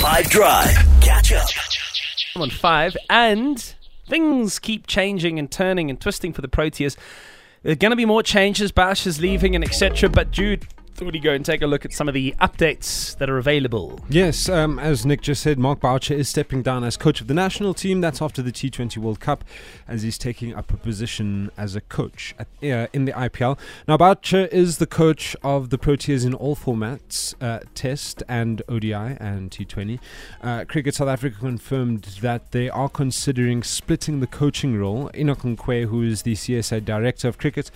Five Drive. Catch up. on five, and things keep changing and turning and twisting for the Proteas. There are going to be more changes. Bash is leaving and etc. But Jude, thought you go and take a look at some of the updates that are available. Yes, um, as Nick just said, Mark Boucher is stepping down as coach of the national team. That's after the T20 World Cup, as he's taking up a position as a coach at, uh, in the IPL. Now, Boucher is the coach of the Proteas in all formats uh, Test and ODI and T20. Uh, Cricket South Africa confirmed that they are considering splitting the coaching role. Enoch who is the CSA director of cricket,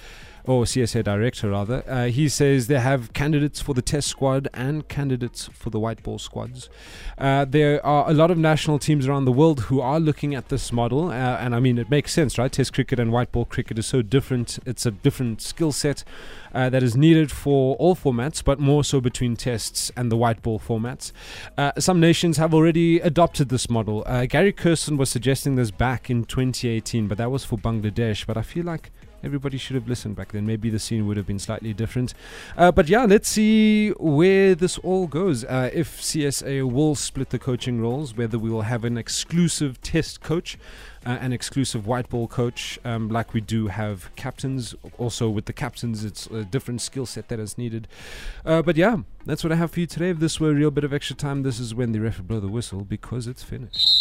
or CSA director rather, uh, he says they have candidates for the test squad and candidates for the white ball squads. Uh, there are a lot of national teams around the world who are looking at this model, uh, and I mean, it makes sense, right? Test cricket and white ball cricket is so different, it's a different skill set. Uh, that is needed for all formats, but more so between tests and the white ball formats. Uh, some nations have already adopted this model. Uh, Gary Kirsten was suggesting this back in 2018, but that was for Bangladesh. But I feel like everybody should have listened back then. Maybe the scene would have been slightly different. Uh, but yeah, let's see where this all goes. Uh, if CSA will split the coaching roles, whether we will have an exclusive test coach. Uh, an exclusive white ball coach, um, like we do have captains. Also, with the captains, it's a different skill set that is needed. Uh, but yeah, that's what I have for you today. If this were a real bit of extra time, this is when the ref will blow the whistle because it's finished.